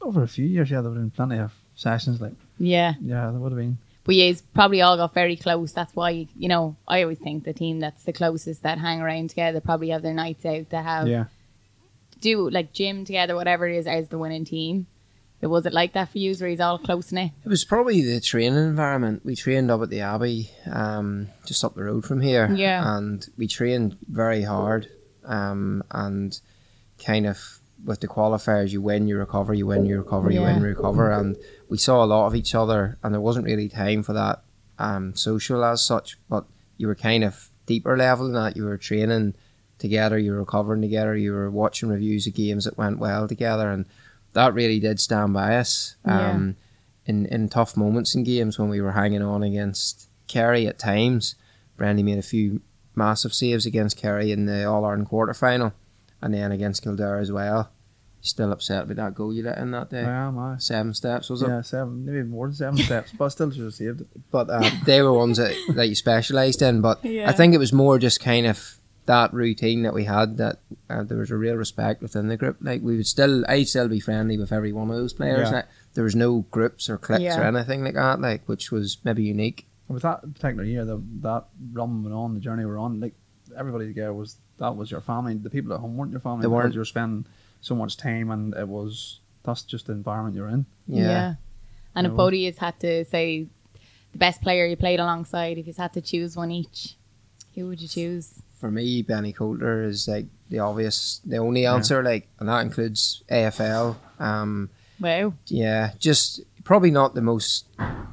over a few years, yeah, there would have been plenty of sessions. Like, Yeah. yeah, there would have been. But you probably all got very close. That's why, you know, I always think the team that's the closest that hang around together probably have their nights out to have Yeah. do like gym together, whatever it is, as the winning team. But was it like that for you? Were you all close knit? It was probably the training environment. We trained up at the Abbey, um, just up the road from here. Yeah. And we trained very hard. Um, and kind of with the qualifiers, you win, you recover, you win, you recover, you win, Yeah. you recover. And we saw a lot of each other, and there wasn't really time for that um, social as such. But you were kind of deeper level than that. You were training together, you were recovering together, you were watching reviews of games that went well together, and that really did stand by us. Yeah. Um, in, in tough moments in games when we were hanging on against Kerry at times. Brandy made a few massive saves against Kerry in the All Ireland quarter final and then against Kildare as well. Still upset about that goal you let in that day. Yeah, my. Seven steps, was it? Yeah, seven, maybe more than seven steps, but I still should have saved it. But um, they were ones that, that you specialised in. But Yeah. I think it was more just kind of that routine that we had that uh, there was a real respect within the group. Like we would still, I'd still be friendly with every one of those players. Yeah. There was no groups or cliques Yeah. or anything like that. Like which was maybe unique. With that particular year, the, that run went on, the journey we're on, like everybody together was that was your family. The people at home weren't your family. They because weren't. You were spending so much time, and it was that's just the environment you're in. Yeah. And No. if Bodie has had to say the best player you played alongside? If you had to choose one each, who would you choose? For me, Benny Coulter is like the obvious, the only answer. Like, and that includes AFL. Um, Wow. yeah, just probably not the most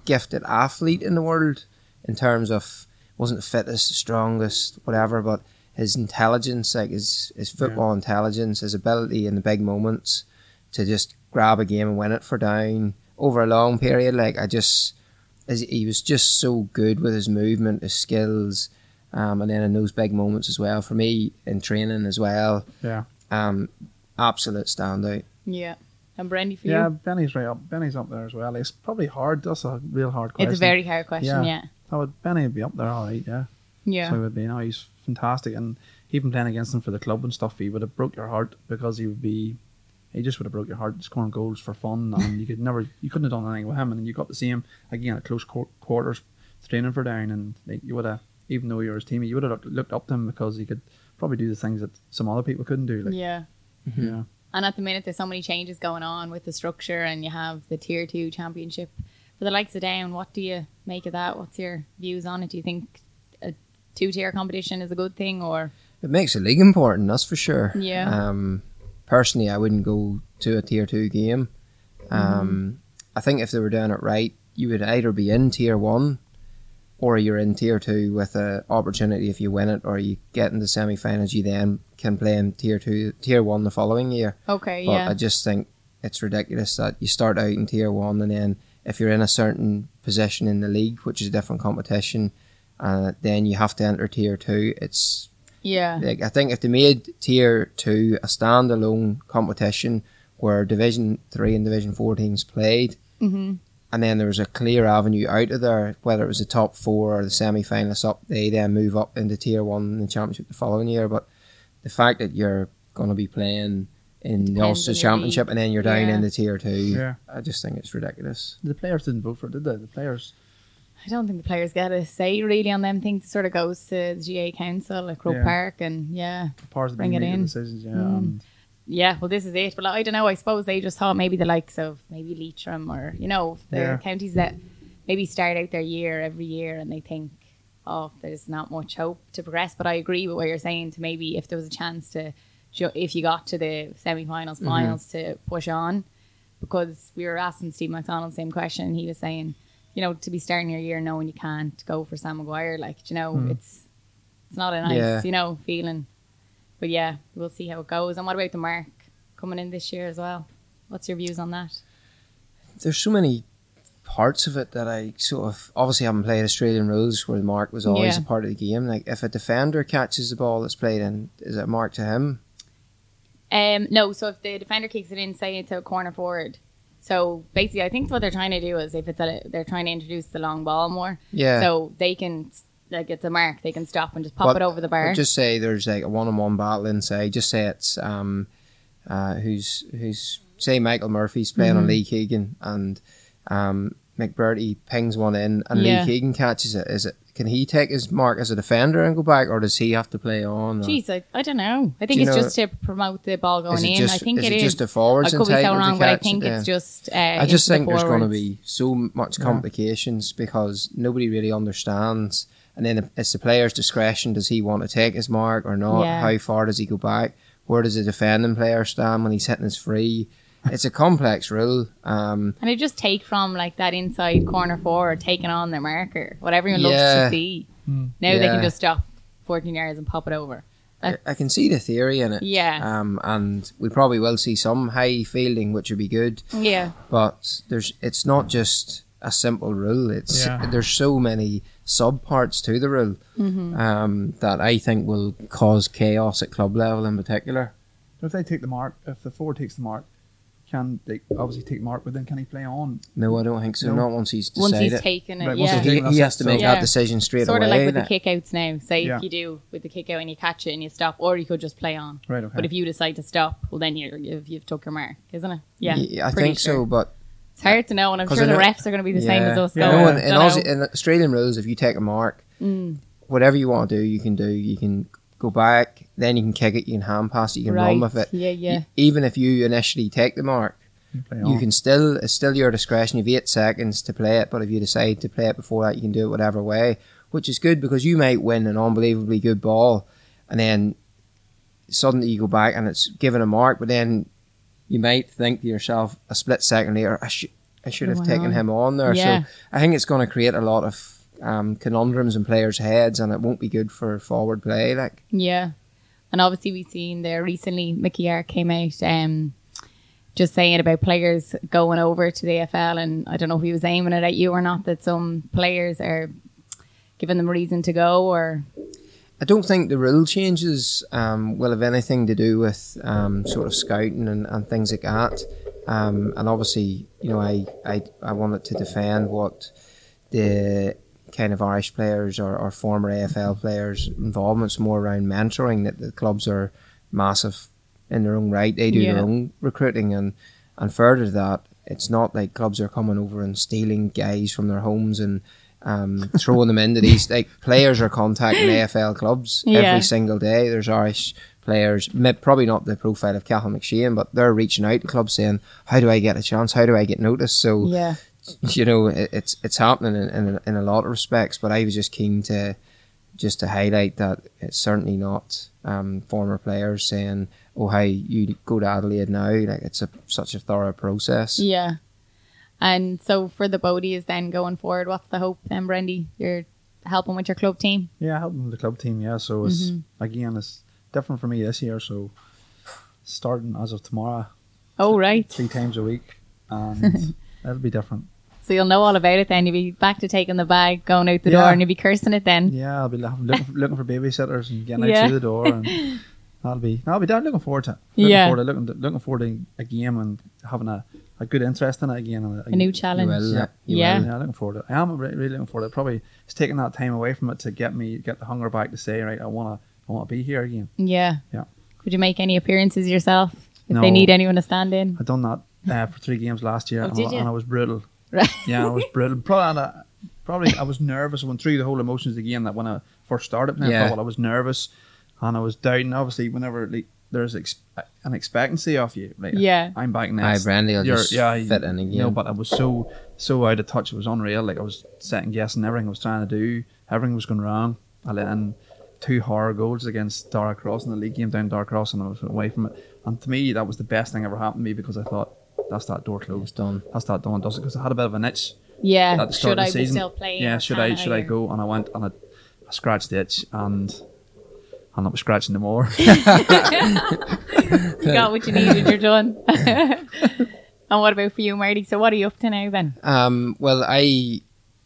gifted athlete in the world in terms of wasn't the fittest, strongest, whatever, but his intelligence, like his his football intelligence, his ability in the big moments to just grab a game and win it for down over a long period. Like I just, as he was just so good with his movement, his skills, um, and then in those big moments as well. For me in training as well, Yeah. um, absolute standout. Yeah. And Brandy for Yeah, you? Benny's right up. Benny's up there as well. It's probably hard. That's a real hard question. It's a very hard question, yeah. Yeah. I would Benny would be up there, all right. Yeah. Yeah. So he would be. No, he's fantastic, and even playing against him for the club and stuff, he would have broke your heart because he would be. He just would have broke your heart scoring goals for fun, and you could never, you couldn't have done anything with him, and then you got to see him again at close quar- quarters training for down, and like, you would have, even though you were his teammate, you would have looked up to him because he could probably do the things that some other people couldn't do. Like, yeah. Mm-hmm. yeah. And at the minute, there's so many changes going on with the structure, and you have the Tier 2 championship. For the likes of Down, what do you make of that? What's your views on it? Do you think a two tier competition is a good thing, or It makes the league important, that's for sure. Yeah. Um, personally, I wouldn't go to a tier two game. Um, I think if they were doing it right, you would either be in tier one, or you're in tier two with a opportunity if you win it, or you get into semi-finals. You then can play in tier two, tier one the following year. okay, But yeah, I just think it's ridiculous that you start out in tier one and then if you're in a certain position in the league, which is a different competition, uh, then you have to enter tier two. It's yeah, like I think if they made tier two a standalone competition where Division three and Division four teams played, hmm and then there was a clear avenue out of there, whether it was the top four or the semi-finalists up, they then move up into tier one in the championship the following year. But the fact that you're going to be playing in the Depends Ulster Championship and then you're down Yeah. the tier two, Yeah. I just think it's ridiculous. The players didn't vote for it, did they? The players. I don't think the players get a say really on them things. It sort of goes to the GAA Council, like Croke Yeah. Park, and yeah, The powers Bring it in. decisions. Yeah. Mm. And yeah. Well, this is it. But like, I don't know. I suppose they just thought maybe the likes of maybe Leitrim or you know the Yeah. counties that maybe start out their year every year and they think, oh, there's not much hope to progress. But I agree with what you're saying. To maybe if there was a chance to, ju- if you got to the semi-finals, Mm-hmm. finals, to push on, because we were asking Steve McDonald the same question. And he was saying, you know, to be starting your year knowing you can't go for Sam Maguire, like you know, Mm. it's it's not a nice, Yeah. you know, feeling. But yeah, we'll see how it goes. And what about the mark coming in this year as well? What's your views on that? There's so many parts of it that I sort of obviously haven't played Australian rules where the mark was always Yeah. a part of the game. Like if a defender catches the ball that's played in, is it a mark to him? Um, no, so if the defender kicks it in, say it's a corner forward. So basically, I think what they're trying to do is if it's a, they're trying to introduce the long ball more, Yeah. so they can like it's a mark, they can stop and just pop it over the bar. Just say there's like a one-on-one battle inside. Just say it's um, uh, who's who's say Michael Murphy's playing Mm-hmm. on Lee Keegan and um, McBrearty pings one in and Yeah. Lee Keegan catches it. Is it can he take his mark as a defender and go back, or does he have to play on? or- Jeez, I, I don't know. I think it's know- just to promote the ball going in. just- I think is it it is. just the forwards I could be so wrong, but I think yeah. it's just. Uh, I just think the there's going to be so much Yeah. complications because nobody really understands. And then it's the player's discretion. Does he want to take his mark or not? Yeah. How far does he go back? Where does the defending player stand when he's hitting his free? It's a complex rule. Um, And they just take from like that inside corner forward, taking on their marker, what everyone loves to see. Hmm. Now they can just stop 14 yards and pop it over. I, I can see the theory in it. Yeah. Um, and we probably will see some high fielding, which would be good. Yeah. But there's, it's not just a simple rule. It's Yeah. there's so many sub parts to the rule Mm-hmm. um, that I think will cause chaos at club level in particular. if they take the mark, if the four takes the mark, can they obviously take mark? But then can he play on? No, I don't think so. No. Not once he's Once he's taken it, Right, yeah. he, he has to so- make Yeah. that decision straight Sort away. of like with the kickouts now. Say Yeah. if you do with the kick out and you catch it and you stop, or you could just play on. Right. Okay. But if you decide to stop, well, then you're, you've, you've took your mark, isn't it? Yeah. I think sure. so, but It's hard to know, and I'm sure the refs are going to be the same as us. Yeah. going, no, Yeah. in, in, Aussie, in Australian rules, if you take a mark, Mm. whatever you want to do, you can do. You can go back, then you can kick it, you can hand pass it, you can right. run with it. Yeah, yeah. E- Even if you initially take the mark, play you can still it's still your discretion. You've eight seconds to play it, but if you decide to play it before that, you can do it whatever way, which is good because you might win an unbelievably good ball, and then suddenly you go back and it's given a mark, but then you might think to yourself a split second later, I should I should have Went taken on. him on there. Yeah. So I think it's going to create a lot of um, conundrums in players' heads, and it won't be good for forward play. Like Yeah. And obviously we've seen there recently Mickey Harte came out um just saying about players going over to the AFL and I don't know if he was aiming it at you or not that some players are giving them reason to go or I don't think the rule changes um, will have anything to do with um, sort of scouting and, and things like that. Um, and obviously, you know, I, I, I wanted to defend what the kind of Irish players or, or former AFL players' involvement's more around mentoring, that the clubs are massive in their own right. They do Yeah. their own recruiting and, and further to that, it's not like clubs are coming over and stealing guys from their homes and um, throwing them into these like players are contacting AFL clubs Yeah. every single day. There's Irish players, probably not the profile of Cathal McShane, but they're reaching out to clubs saying, "How do I get a chance? How do I get noticed?" So yeah you know, it, it's it's happening in, in, in a lot of respects. But I was just keen to just to highlight that it's certainly not um, former players saying, "Oh, hey, you go to Adelaide now?" Like it's a such a thorough process. yeah and so for the Bodies then going forward what's the hope then Brendy you're helping with your club team Yeah, helping the club team. Yeah, so it's Mm-hmm. again it's different for me this year. So starting as of tomorrow, oh right three times a week, and it'll be different. So you'll know all about it then you'll be back to taking the bag going out the Yeah. door and you'll be cursing it then Yeah, I'll be looking for, looking for babysitters and getting Yeah. out through the door, and that'll be that'll be down Looking forward to it. Looking Yeah. forward to looking looking forward to a game and having a, a good interest in it again. and a new You challenge will, Yeah. you Yeah. Yeah, looking forward to it. I am re- really looking forward to it. Probably it's taking that time away from it to get me get the hunger back to say right. I wanna I wanna be here again. Yeah. Yeah. Would you make any appearances yourself if No. they need anyone to stand in? I done that uh, for three games last year, Oh, and, I, and I was brutal. Right. Yeah, I was brutal. Probably, and I, probably I was nervous. I went through the whole emotions again. That when I first started Yeah. football, I was nervous, and I was doubting. Obviously, whenever like, there's ex- an expectancy of you, like Yeah. I'm back Aye, next. Brandy will just yeah, fit in again. You know, but I was so so out of touch. It was unreal. Like I was second guessing everything I was trying to do. Everything was going wrong. I let in two horror goals against Darragh Cross in the league game down Darragh Cross, and I was away from it. And to me, that was the best thing ever happened to me because I thought that's that door closed. It's closed. done. That's that done. Does it? Because I had a bit of an itch Yeah. at the start Should of I the be season. still playing? Yeah, should can I should I go? And I went and I, I scratched the itch and I'm not scratching no more. You got what you needed, you're done. and what about for you, Marty? So what are you up to now then? Um, well, I,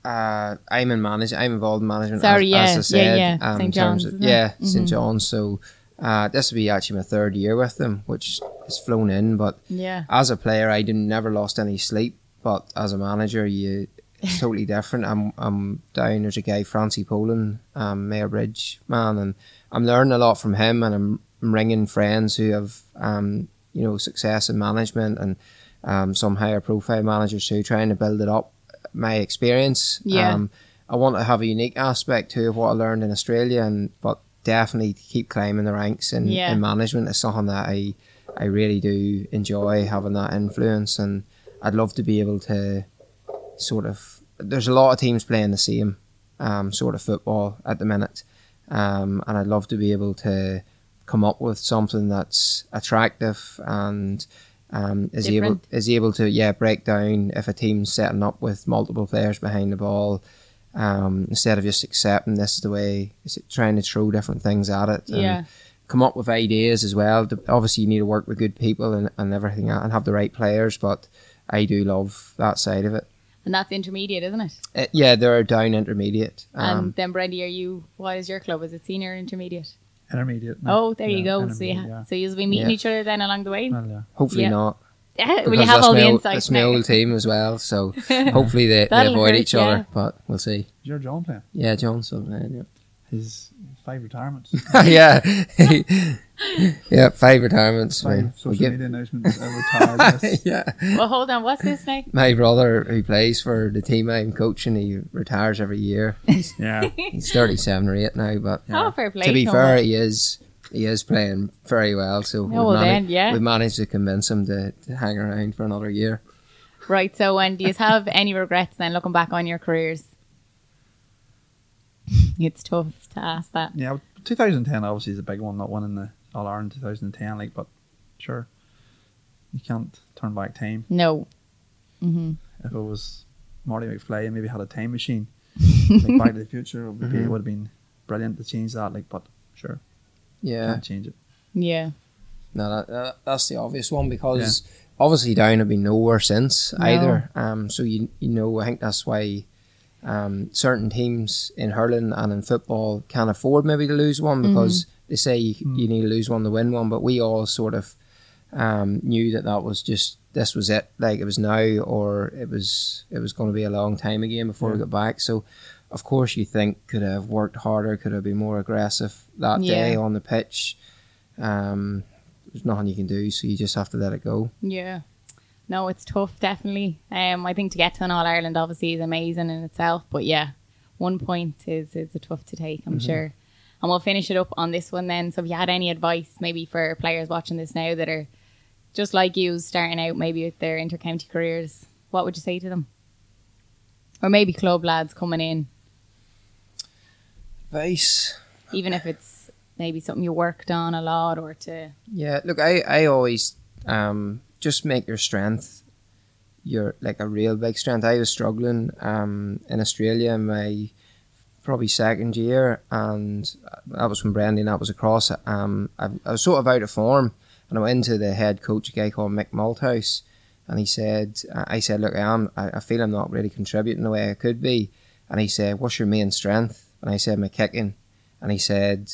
uh, I'm in manage. I'm involved in management. Sorry, as, yeah, as I yeah, said, yeah. um, St. John's, of- isn't it? yeah, Mhm. St John's. So, uh, this will be actually my third year with them, which has flown in. But Yeah. as a player, I didn't never lost any sleep. But as a manager, you it's totally different. I'm I'm down. There's a guy, Francie Poland, um, Mayobridge man, and I'm learning a lot from him. And I'm, I'm ringing friends who have um, you know success in management and um, some higher profile managers too, trying to build it up. My experience. Yeah. Um, I want to have a unique aspect too of what I learned in Australia, and but definitely keep climbing the ranks in, Yeah. in management is something that I I really do enjoy having that influence, and I'd love to be able to sort of. There's a lot of teams playing the same um, sort of football at the minute, um, and I'd love to be able to come up with something that's attractive and um, is able is able to yeah break down if a team's setting up with multiple players behind the ball. Um, instead of just accepting this is the way, is it trying to throw different things at it. and Yeah. come up with ideas as well. Obviously, you need to work with good people and, and everything and have the right players, but I do love that side of it. And that's intermediate, isn't it? Uh, yeah, they're down intermediate. and Um, then Brendy, are you what is your club? Is it senior or intermediate? Intermediate. Oh, there you go. So yeah, yeah. so you'll be meeting Yeah. each other then along the way. Well, yeah. hopefully yeah. not. Will you because have that's all the my old- insights That's my old team as well, so hopefully they, they avoid hurt, each yeah. other, but we'll see. You're John playing. Yeah, Johnston. man, His five retirements. Yeah, yeah, yeah. Five retirements. five we- social we get- media announcements. Retired. yeah. Well, hold on. What's this name? My brother, who plays for the team I'm coaching, he retires every year. Yeah. He's 37 or 8 now, but Oh, fair play. to be no fair, he is he is playing very well. So Oh, well then, yeah. we managed to convince him to, to hang around for another year. Right. So, when do you have any regrets then looking back on your careers? It's tough to ask that. Yeah, 2010 obviously is a big one, not winning the All Ireland 2010, like, but sure, you can't turn back time. No. hmm If it was Marty McFly and maybe had a time machine, like Back to the Future, it would, be, it would have been brilliant to change that, like, but sure, Yeah, can't change it. Yeah. no, that, that, that's the obvious one because obviously Down have been nowhere since No. either. Um, so you you know I think that's why um, certain teams in hurling and in football can't afford maybe to lose one because they say you, you need to lose one to win one. But we all sort of um, knew that that was just this was it. Like it was now or it was it was going to be a long time again before we got back. So. Of course, you think could have worked harder, could have been more aggressive that Yeah. day on the pitch. Um, there's nothing you can do, so you just have to let it go. Yeah. No, it's tough, definitely. Um, I think to get to an All Ireland obviously is amazing in itself, but yeah, one point is is a tough to take, I'm sure. And we'll finish it up on this one then. So, if you had any advice, maybe for players watching this now that are just like you, starting out maybe with their intercounty careers, what would you say to them? Or maybe club lads coming in, Advice. even if it's maybe something you worked on a lot or to Yeah, look, I, I always um, just make your strength your like a real big strength. I was struggling um, in Australia in my probably second year, and that was when Brendan that was across. Um, I, I was sort of out of form, and I went into the head coach, a guy called Mick Malthouse, and he said, I said, look, I am, I, I feel I'm not really contributing the way I could be, and he said, what's your main strength? And I said, my kicking, and he said,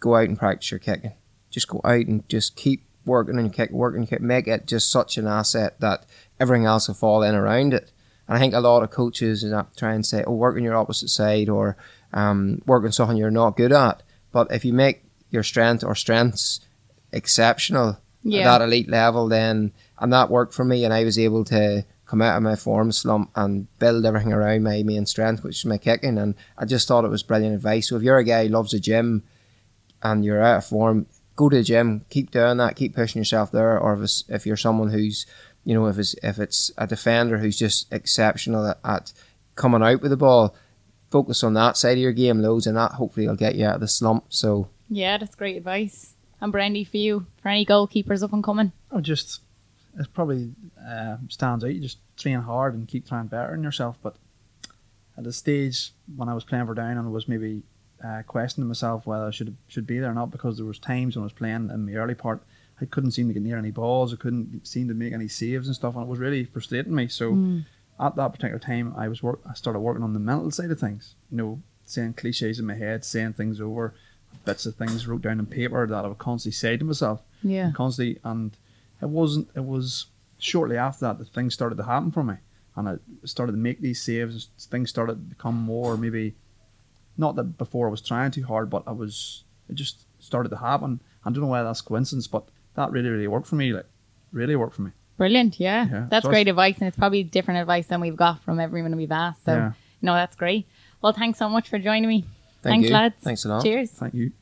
go out and practice your kicking. Just go out and just keep working on your kick, working your kick, make it just such an asset that everything else will fall in around it. And I think a lot of coaches try and say, "Oh, work on your opposite side," or um, work on something you're not good at. But if you make your strength or strengths exceptional Yeah. at that elite level, then and that worked for me, and I was able to come out of my form slump and build everything around my main strength, which is my kicking. And I just thought it was brilliant advice. So if you're a guy who loves the gym and you're out of form, go to the gym, keep doing that, keep pushing yourself there. Or if, it's, if you're someone who's, you know, if it's if it's a defender who's just exceptional at, at coming out with the ball, focus on that side of your game loads, and that hopefully will get you out of the slump. So Yeah, that's great advice. And Brandy, for you, for any goalkeepers up and coming? Oh, just it probably uh, stands out. You just train hard and keep trying better in yourself. But at the stage when I was playing for Down, and was maybe uh, questioning myself whether I should should be there or not because there was times when I was playing in the early part, I couldn't seem to get near any balls. I couldn't seem to make any saves and stuff, and it was really frustrating me. So at that particular time, I was work. I started working on the mental side of things. You know, saying cliches in my head, saying things over, bits of things wrote down on paper that I would constantly say to myself Yeah. constantly and it wasn't it was shortly after that that things started to happen for me and I started to make these saves things started to become more maybe not that before I was trying too hard but I was it just started to happen I don't know why that's coincidence but that really really worked for me like really worked for me Brilliant, yeah. Yeah, That's so great it's- advice, and it's probably different advice than we've got from everyone we've asked. So, Yeah. no, that's great. Well, thanks so much for joining me. thank thanks, you. lads. Thanks a lot. Cheers. thank you